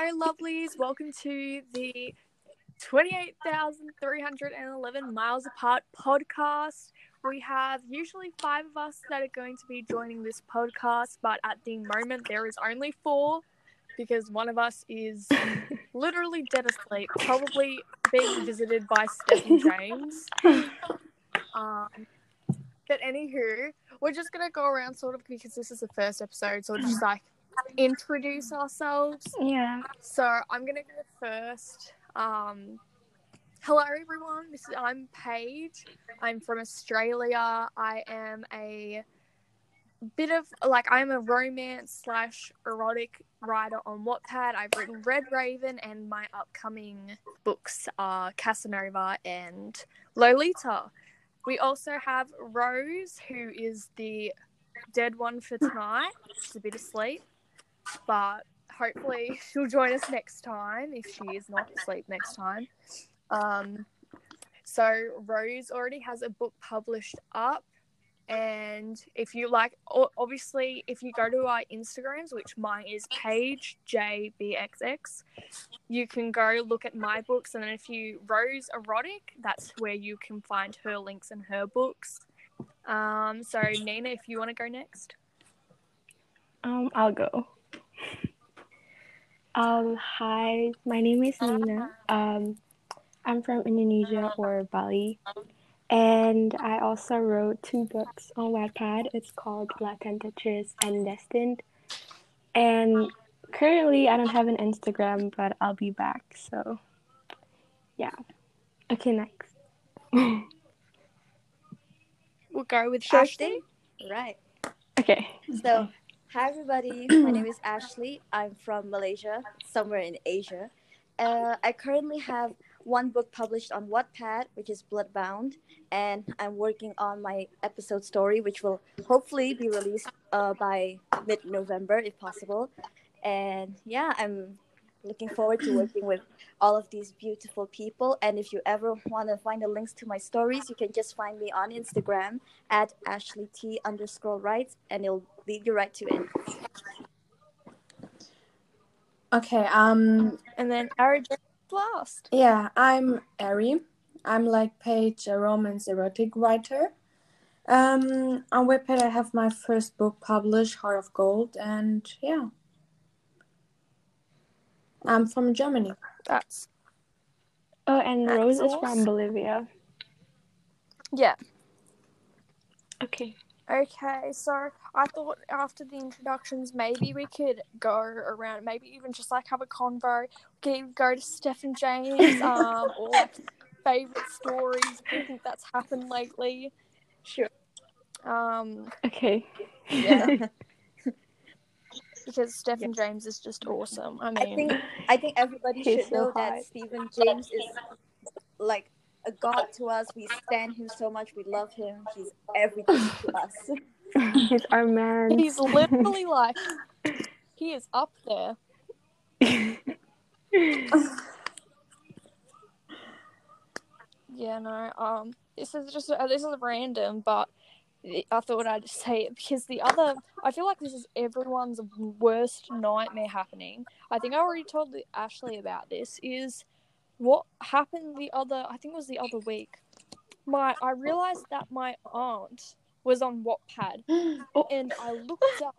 Hello, lovelies. Welcome to the 28,311 Miles Apart podcast. We have usually five of us that are going to be joining this podcast, but at the moment there is only four because one of us is literally dead asleep, probably being visited by Stephen James. Um, but anywho, we're just gonna go around sort of because this is the first episode, so just like introduce ourselves. Yeah. So I'm gonna go first. Um, hello everyone. This is I'm Paige. I'm from Australia. I am a bit of like I'm a romance slash erotic writer on Wattpad. I've written Red Raven, and my upcoming books are Casanova and Lolita. We also have Rose, who is the dead one for tonight. She's a bit asleep, but hopefully she'll join us next time if she is not asleep next time. Um, so Rose already has a book published up, and if you like, obviously, if you go to our Instagrams, which mine is Paige JBXX, you can go look at my books, and then if you Rose Erotic, that's where you can find her links and her books. Um, so Nina, if you want to go next. Um, I'll go. Um, hi, my name is Nina. Um, I'm from Indonesia or Bali, and I also wrote two books on Wattpad. It's called Latent Touches and Destined. And currently, I don't have an Instagram, but I'll be back. So, yeah. Okay, next. We'll go with Sure Ashley. Right. Okay. So, hi everybody. My name is Ashley. I'm from Malaysia, somewhere in Asia. Uh, I currently have one book published on Wattpad, which is Bloodbound, and I'm working on my episode story, which will hopefully be released uh, by mid-November, if possible. And yeah, I'm looking forward to working with all of these beautiful people. And if you ever want to find the links to my stories, you can just find me on Instagram at Ashley T underscore writes, and it'll lead you right to it. Okay, um, And then Ari last. yeah, I'm Ari. I'm like Paige, a romance erotic writer. Um, on Wattpad, I have my first book published, Heart of Gold, and yeah, I'm from Germany. That's Oh, and That's Rose is from Bolivia. yeah. Okay. Okay, so I thought after the introductions, maybe we could go around, maybe even just like have a convo. We could go to Stephen James, um, or like favorite stories, think that's happened lately. Sure. Um, Okay. Yeah. because Stephen James is just awesome. I mean, I think I think everybody should so know hot. that Stephen James is like a god to us. We stand him so much. We love him. He's everything to us. He's our man. he's literally like he is up there. Yeah, no. Um, this is just uh, this is random, but I thought I'd say it because the other, I feel like this is everyone's worst nightmare happening. I think I already told Ashley about this. Is what happened the other? I think it was the other week. My I realized that my aunt was on Wattpad, oh. and I looked up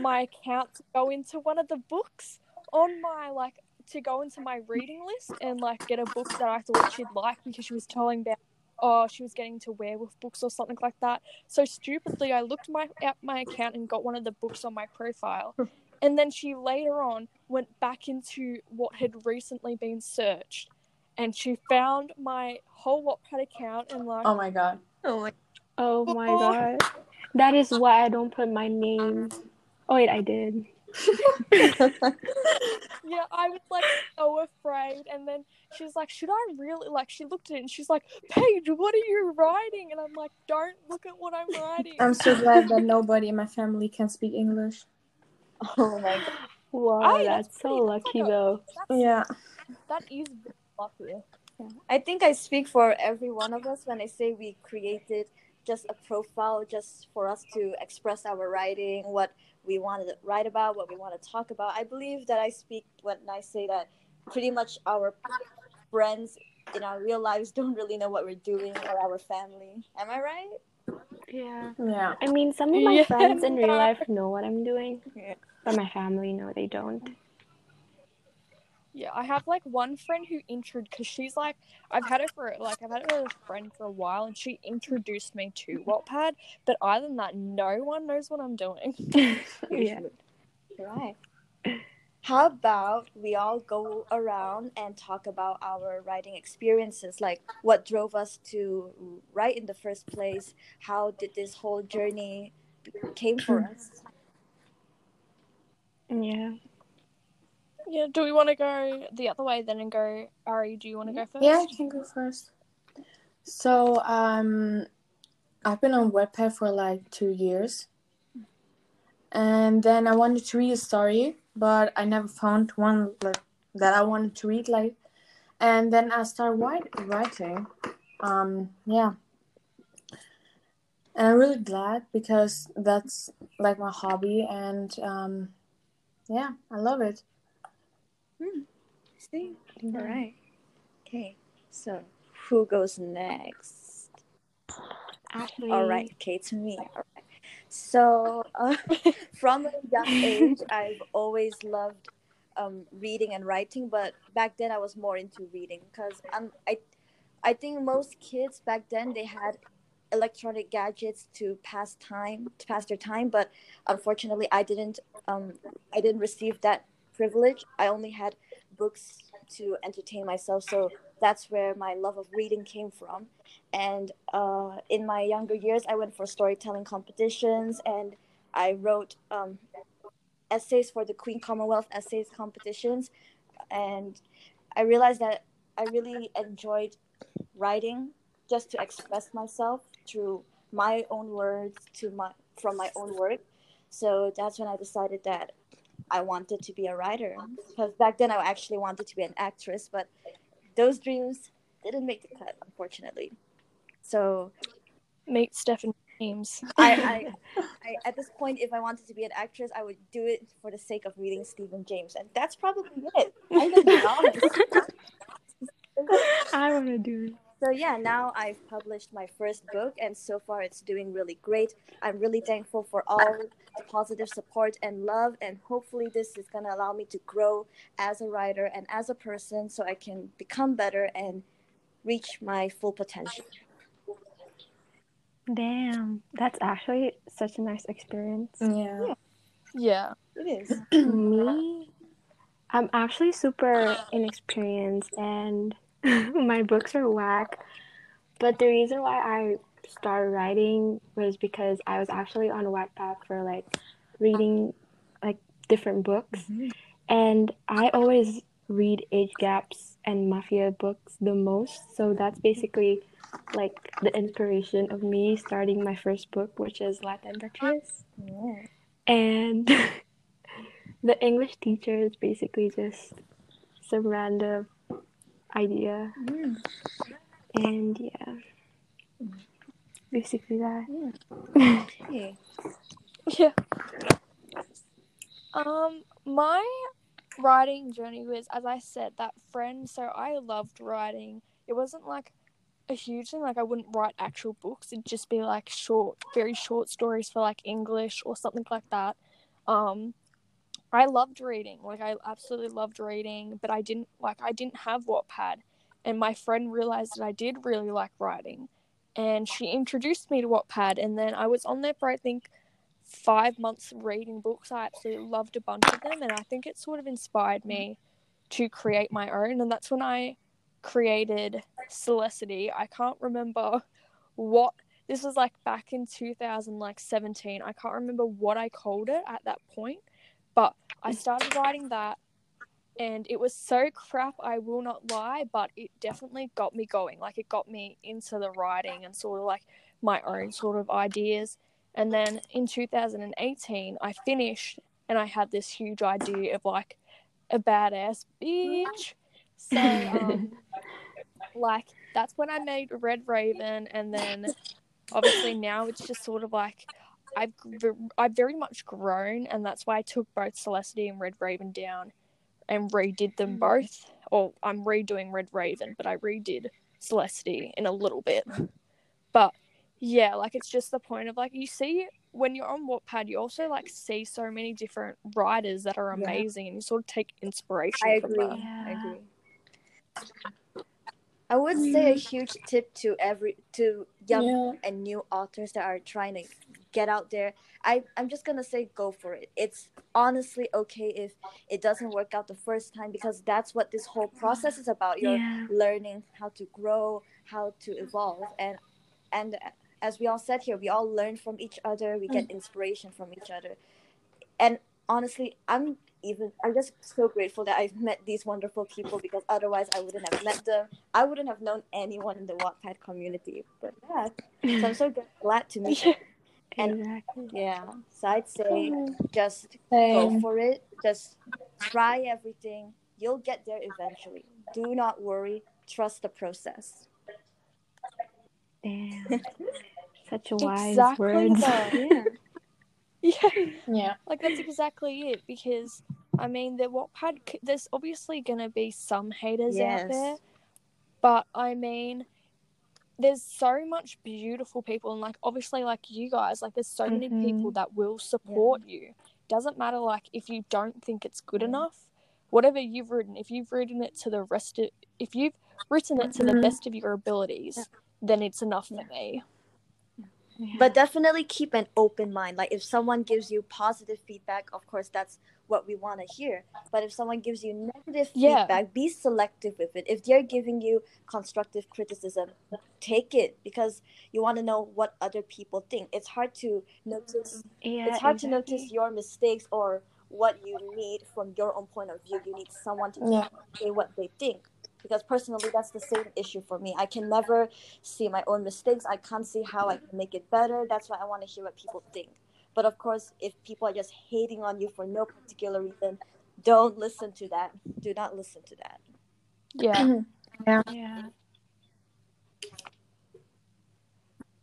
my account to go into one of the books on my like to go into my reading list and like get a book that I thought she'd like because she was telling about oh she was getting to werewolf books or something like that. So stupidly I looked my at my account and got one of the books on my profile. And then she later on went back into what had recently been searched and she found my whole Wattpad account and like Oh my god. Oh my! Oh my oh. god. That is why I don't put my name. Oh wait, I did. Yeah, I was like so afraid. And then she's like, Should I really? Like, she looked at it and she's like, Paige, what are you writing? And I'm like, Don't look at what I'm writing. I'm so glad that nobody in my family can speak English. Oh my god! Wow, Aye, that's that's so pretty- that's lucky like a- though. That's, Yeah. That is lucky. I think I speak for every one of us when I say we created just a profile just for us to express our writing, what we want to write about, what we want to talk about. I believe that I speak when I say that pretty much our friends in our real lives don't really know what we're doing or our family. Am I right? Yeah. Yeah. I mean, some of my Yeah. friends in real life know what I'm doing, Yeah. but my family, no, they don't. Yeah, I have like one friend who introduced because she's like I've had her for like I've had her as a friend for a while, and she introduced me to Wattpad. But other than that, no one knows what I'm doing. Yeah. Right. How about we all go around and talk about our writing experiences, like what drove us to write in the first place? How did this whole journey came for us? Yeah. Yeah, do we want to go the other way then and go? Ari, do you want to go first? Yeah, I can go first. So, um, I've been on Wattpad for like two years, and then I wanted to read a story, but I never found one like that I wanted to read. Like, and then I started write- writing. Um, yeah, and I'm really glad because that's like my hobby, and um, yeah, I love it. See? All right. Okay. So, who goes next? Actually, All right, okay, to me. All right. So, uh, from a young age, I've always loved um, reading and writing, but back then I was more into reading because um, I, I think most kids back then they had electronic gadgets to pass time, to pass their time, but unfortunately, I didn't. Um, I didn't receive that privilege. I only had books to entertain myself, so that's where my love of reading came from. And uh, in my younger years i went for storytelling competitions and i wrote um, essays for the queen commonwealth essays competitions. And i realized that i really enjoyed writing just to express myself through my own words to my from my own work. So that's when i decided that i wanted to be a writer because back then i actually wanted to be an actress but those dreams didn't make the cut unfortunately so Meet Stephen James. I, I, I, at this point, if I wanted to be an actress, I would do it for the sake of reading Stephen James, and that's probably it. I'm gonna be honest. I want to do it. So yeah, now I've published my first book, and so far it's doing really great. I'm really thankful for all the positive support and love, and hopefully this is gonna allow me to grow as a writer and as a person, so I can become better and reach my full potential. Damn, that's actually such a nice experience. Yeah. Yeah. It is. Me, I'm actually super inexperienced and my books are whack. But the reason why I started writing was because I was actually on Wattpad for like reading like different books. Mm-hmm. And I always read age gaps and mafia books the most. So that's basically like the inspiration of me starting my first book, which is Latin Duchess. Yeah. And the English teacher is basically just some random idea. Mm. And yeah, basically that. Okay. Yeah. Um, my writing journey was, as I said, that friend. So I loved writing. It wasn't like a huge thing. Like I wouldn't write actual books. It'd just be like short, very short stories for like English or something like that. Um, I loved reading. Like I absolutely loved reading, but I didn't like I didn't have Wattpad, and my friend realized that I did really like writing, and she introduced me to Wattpad, and then I was on there for I think five months reading books. I absolutely loved a bunch of them, and I think it sort of inspired me to create my own, and that's when I created Celicity. I can't remember what this was like back in 2017. I can't remember what I called it at that point, but I started writing that and it was so crap, I will not lie, but it definitely got me going. Like it got me into the writing and sort of like my own sort of ideas. And then in 2018, I finished and I had this huge idea of like a badass bitch. So, um, like, that's when I made Red Raven, and then obviously now it's just sort of like I've I've very much grown, and that's why I took both Celestity and Red Raven down and redid them mm. both. Or I'm redoing Red Raven, but I redid Celestity in a little bit. But yeah, like it's just the point of like you see when you're on Wattpad, you also like see so many different writers that are Yeah. amazing, and you sort of take inspiration I from agree. them. I agree. I would say a mm. huge tip to every to young Yeah. and new authors that are trying to get out there. I I'm just gonna say go for it. It's honestly okay if it doesn't work out the first time because that's what this whole process is about. You're Yeah. learning how to grow, how to evolve, and and as we all said here, we all learn from each other. We get mm. inspiration from each other, and honestly, I'm even I'm just so grateful that I've met these wonderful people because otherwise I wouldn't have met them. I wouldn't have known anyone in the Wattpad community. But yeah, so I'm so glad to meet you. And- exactly. Yeah, so I'd say just go for it. Just try everything. You'll get there eventually. Do not worry. Trust the process. Damn. Such a wise Exactly words. Yeah. Yeah. Yeah. Like that's exactly it because I mean, the Wattpad. c- There's obviously gonna be some haters Yes. out there, but I mean, there's so much beautiful people, and like obviously, like you guys, like there's so many Mhm. people that will support you. Doesn't matter like if you don't think it's good enough, whatever you've written. If you've written it to the rest of, if you've written it to the Mhm. best of your abilities, Yeah. then it's enough for me. Yeah. But definitely keep an open mind. Like if someone gives you positive feedback, of course that's what we want to hear. But if someone gives you negative Yeah. feedback, be selective with it. If they're giving you constructive criticism, take it because you want to know what other people think. It's hard to notice yeah, it's hard exactly. to notice your mistakes or what you need from your own point of view. You need someone to Yeah. say what they think. Because personally, that's the same issue for me. I can never see my own mistakes. I can't see how I can make it better. That's why I want to hear what people think. But of course, if people are just hating on you for no particular reason, don't listen to that. Do not listen to that. Yeah. Yeah.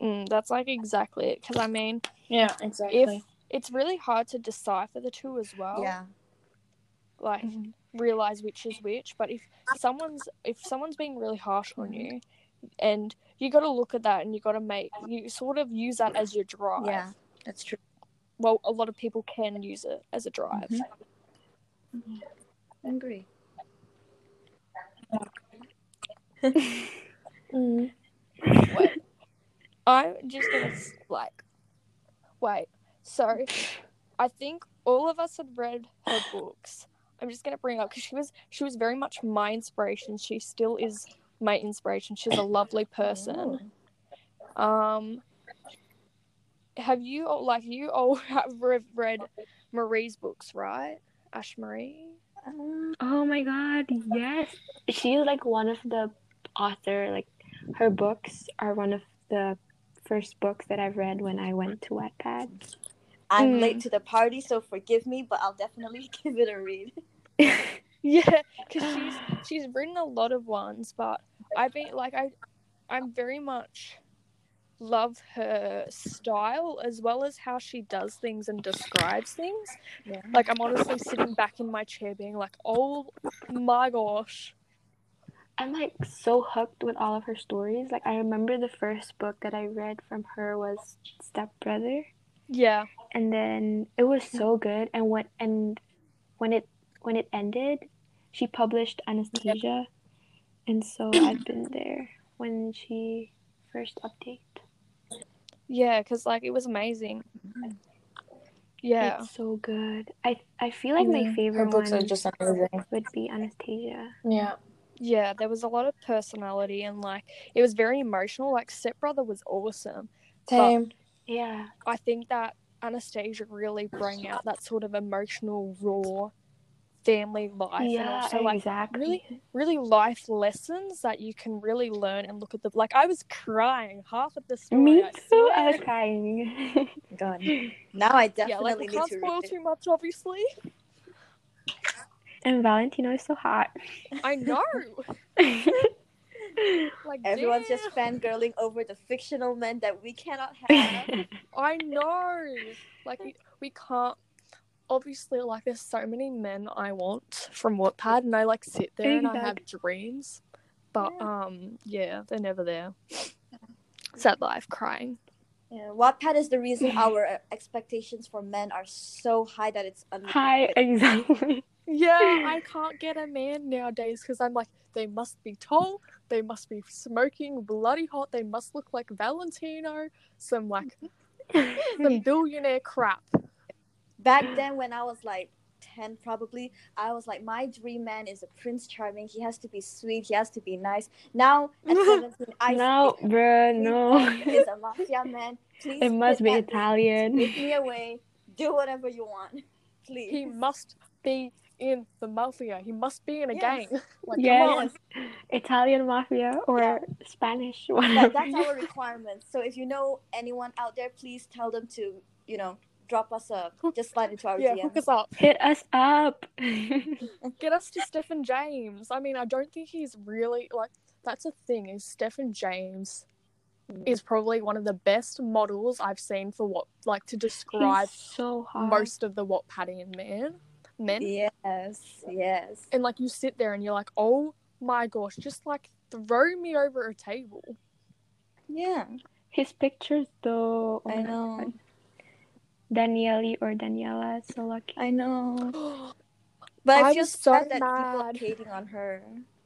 Mm, that's like exactly it. Because I mean, Yeah. Exactly. it's really hard to decipher the two as well. Yeah. Like Mhm. realize which is which. But if someone's if someone's being really harsh on you, and you got to look at that and you got to make you sort of use that as your drive. Yeah. That's true. Well, a lot of people can use it as a drive. Mhm. I agree. Mm. Wait, I'm just gonna like wait. So, I think all of us had read her books. I'm just gonna bring up because she was she was very much my inspiration. She still is my inspiration. She's a lovely person. Um, have you like you all have read Marie's books, right? Ash Marie. Um, Oh my god, yes. She's like one of the author, like her books are one of the first books that I've read when I went to Wattpad. I'm Mm. late to the party, so forgive me, but I'll definitely give it a read. Yeah, because she's she's written a lot of ones, but I've been like I, I'm very much love her style as well as how she does things and describes things. Yeah. Like I'm honestly sitting back in my chair being like, oh my gosh. I'm like so hooked with all of her stories. Like I remember the first book that I read from her was Step Brother. Yeah, and then it was so good and when and when it when it ended she published anesthesia and so i've been there when she first updated yeah, because like it was amazing. Yeah, it's so good i i feel like my Mhm. Her favorite books one are just amazing. would be anesthesia Yeah. yeah, there was a lot of personality and like it was very emotional. Like Step Brother was awesome. Same. yeah I think that Anastasia really bring out that sort of emotional, raw family life and yeah also like exactly really, really life lessons that you can really learn and look at the like. I was crying half of the story. me I too i swear. was crying God. Now I definitely Yeah, like definitely we need can't to spoil too much, obviously. and valentino is so hot I know. Like Everyone's just fangirling over the fictional men that we cannot have. I know. Like we, we can't. Obviously, like there's so many men I want from Wattpad, and I like sit there and I have dreams, but um, yeah, they're never there. Sad life, crying. yeah, Wattpad is the reason our uh, expectations for men are so high that it's Hi, unrealistic. exactly. Yeah, I can't get a man nowadays because I'm like, they must be tall, they must be smoking bloody hot, they must look like Valentino, some like some billionaire crap. Back then, when I was like 10, probably, I was like, my dream man is a Prince Charming. He has to be sweet, he has to be nice. Now, at 17, I no, think bruh, no. Charming is a mafia man. Please It must be that- Italian. Take me away. Do whatever you want. Please. He must be in the mafia. He must be in a Yes. gang. like, Yes. come on. Italian mafia or Yeah. Spanish, that, that's our requirements. So if you know anyone out there, please tell them to, you know, drop us a just slide into our Yeah, DMs. hook us up. Hit us up. Get us to Stephen James. I mean, I don't think he's really like that's a thing. Is Stephen James is probably one of the best models I've seen for what like to describe so most of the what Wattpadian man men. Yes, yes. And like you sit there and you're like, oh my gosh, just like throw me over a table. Yeah, His pictures though. oh I know. God. Daniele or Daniela, so lucky. I know. But I, I feel so so bad that people are hating on her.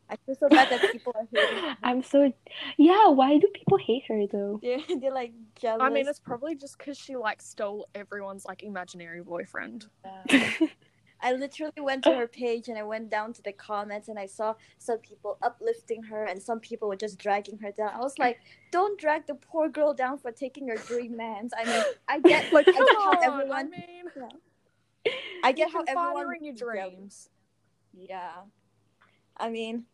I feel so bad that people are hating. her. I'm so yeah. Why do people hate her though? They're, they're like jealous. I mean, it's probably just because she like stole everyone's like imaginary boyfriend. I literally went to oh. her page and I went down to the comments and I saw some people uplifting her and some people were just dragging her down. I was like, don't drag the poor girl down for taking your dream man's. I mean, I get Like, I get how on, everyone I mean, I get how everyone her your dreams. Yeah. I mean,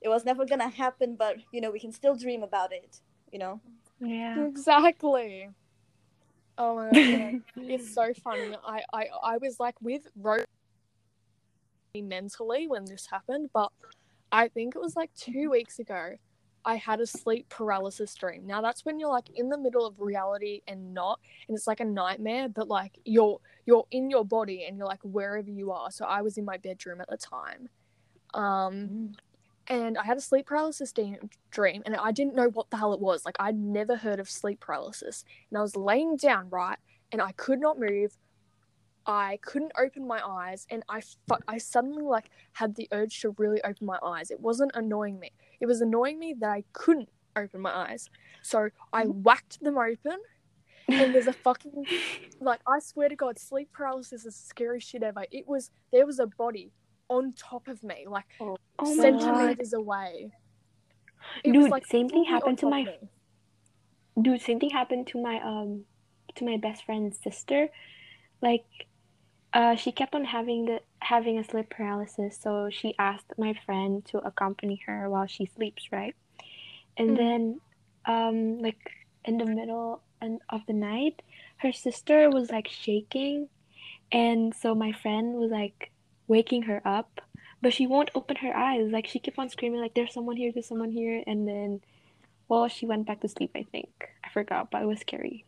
it was never gonna happen, but you know, we can still dream about it. You know? yeah. Exactly. Oh my god, it's so funny. I, I, I was like with Rose mentally when this happened, but I think it was like two weeks ago. I had a sleep paralysis dream. Now that's when you're like in the middle of reality and not, and it's like a nightmare, but like you're you're in your body and you're like wherever you are. So I was in my bedroom at the time, um, and I had a sleep paralysis de- dream, and I didn't know what the hell it was. Like I'd never heard of sleep paralysis, and I was laying down right, and I could not move. I couldn't open my eyes, and I fu- I suddenly like had the urge to really open my eyes. It wasn't annoying me. It was annoying me that I couldn't open my eyes. So I whacked them open, and there's a fucking like I swear to God, sleep paralysis is the scariest shit ever. It was there was a body on top of me, like Oh god. centimeters away. It was, Dude, same thing happened to my dude same thing happened to my um to my best friend's sister like uh she kept on having the having a sleep paralysis so she asked my friend to accompany her while she sleeps right and Mm. then um like in the middle and of the night her sister was like shaking and so my friend was like waking her up but she won't open her eyes like she kept on screaming like there's someone here there's someone here and then well, she went back to sleep, I think. I forgot, but it was scary.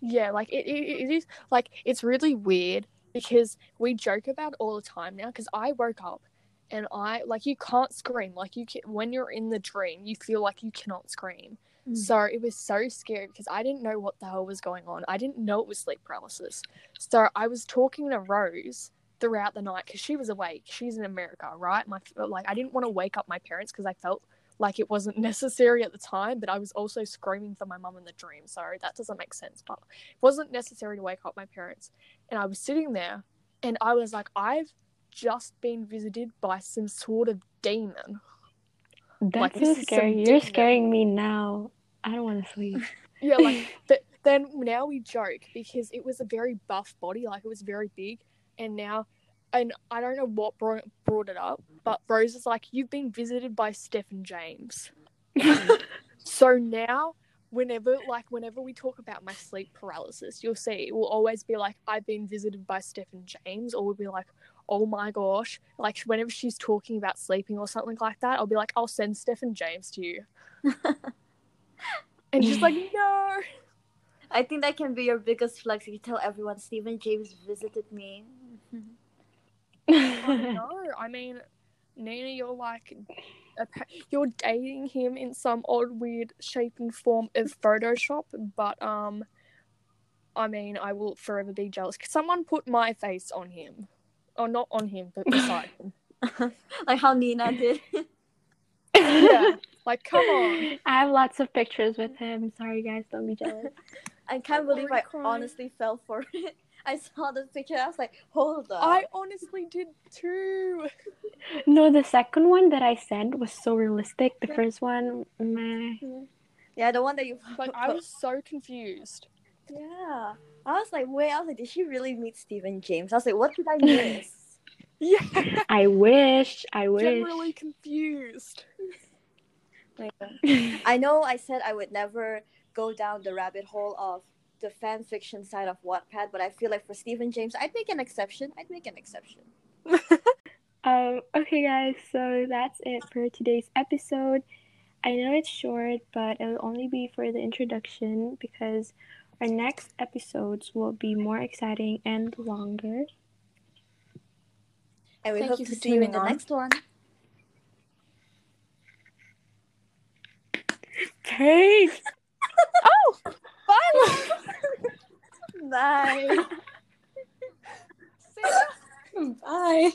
Yeah, like it, it, it is like it's really weird because we joke about it all the time now. Because I woke up and I like you can't scream like you can when you're in the dream. You feel like you cannot scream. Mm. So it was so scary because I didn't know what the hell was going on. I didn't know it was sleep paralysis. So I was talking to Rose throughout the night because she was awake. She's in America, right? My like I didn't want to wake up my parents because I felt like it wasn't necessary at the time, but I was also screaming for my mum in the dream. So that doesn't make sense. But it wasn't necessary to wake up my parents. And I was sitting there and I was like, I've just been visited by some sort of demon. That's Like, so this is some scary. You're demon. scaring me now. I don't want to sleep. Yeah, like but then now we joke because it was a very buff body, like it was very big, and now, and I don't know what brought brought it up, but Rose is like, "You've been visited by Stephen James." so now whenever like whenever we talk about my sleep paralysis, you'll see it will always be like I've been visited by Stephen James, or we'll be like, oh my gosh, like whenever she's talking about sleeping or something like that, I'll be like, I'll send Stephen James to you, and she's like, no. I think that can be your biggest flex you tell everyone Stephen James visited me. I know. I mean, Nina, you're like, you're dating him in some odd, weird shape and form of Photoshop, but um, I mean, I will forever be jealous. Could someone put my face on him? Or not on him, but beside him. like how Nina did. yeah. Like, come on. I have lots of pictures with him. Sorry, guys, don't be jealous. I can't I'm believe I already crying. honestly fell for it. I saw the picture. I was like, hold up. I honestly did too. No, the second one that I sent was so realistic. The first one, meh. Mm-hmm. Yeah, the one that you. Like, I was so confused. Yeah. I was like, wait. I was like, did she really meet Stephen James? I was like, what did I miss? Yeah. I wish. I wish. Generally confused. I know I said I would never go down the rabbit hole of the fan fiction side of Wattpad, but I feel like for Stephen James, I'd make an exception. I'd make an exception. Um, okay, guys, so that's it for today's episode. I know it's short, but it'll only be for the introduction because our next episodes will be more exciting and longer. And we Thank hope to see you in tuning the next one. Paige! Oh! Bye! Bye. Bye.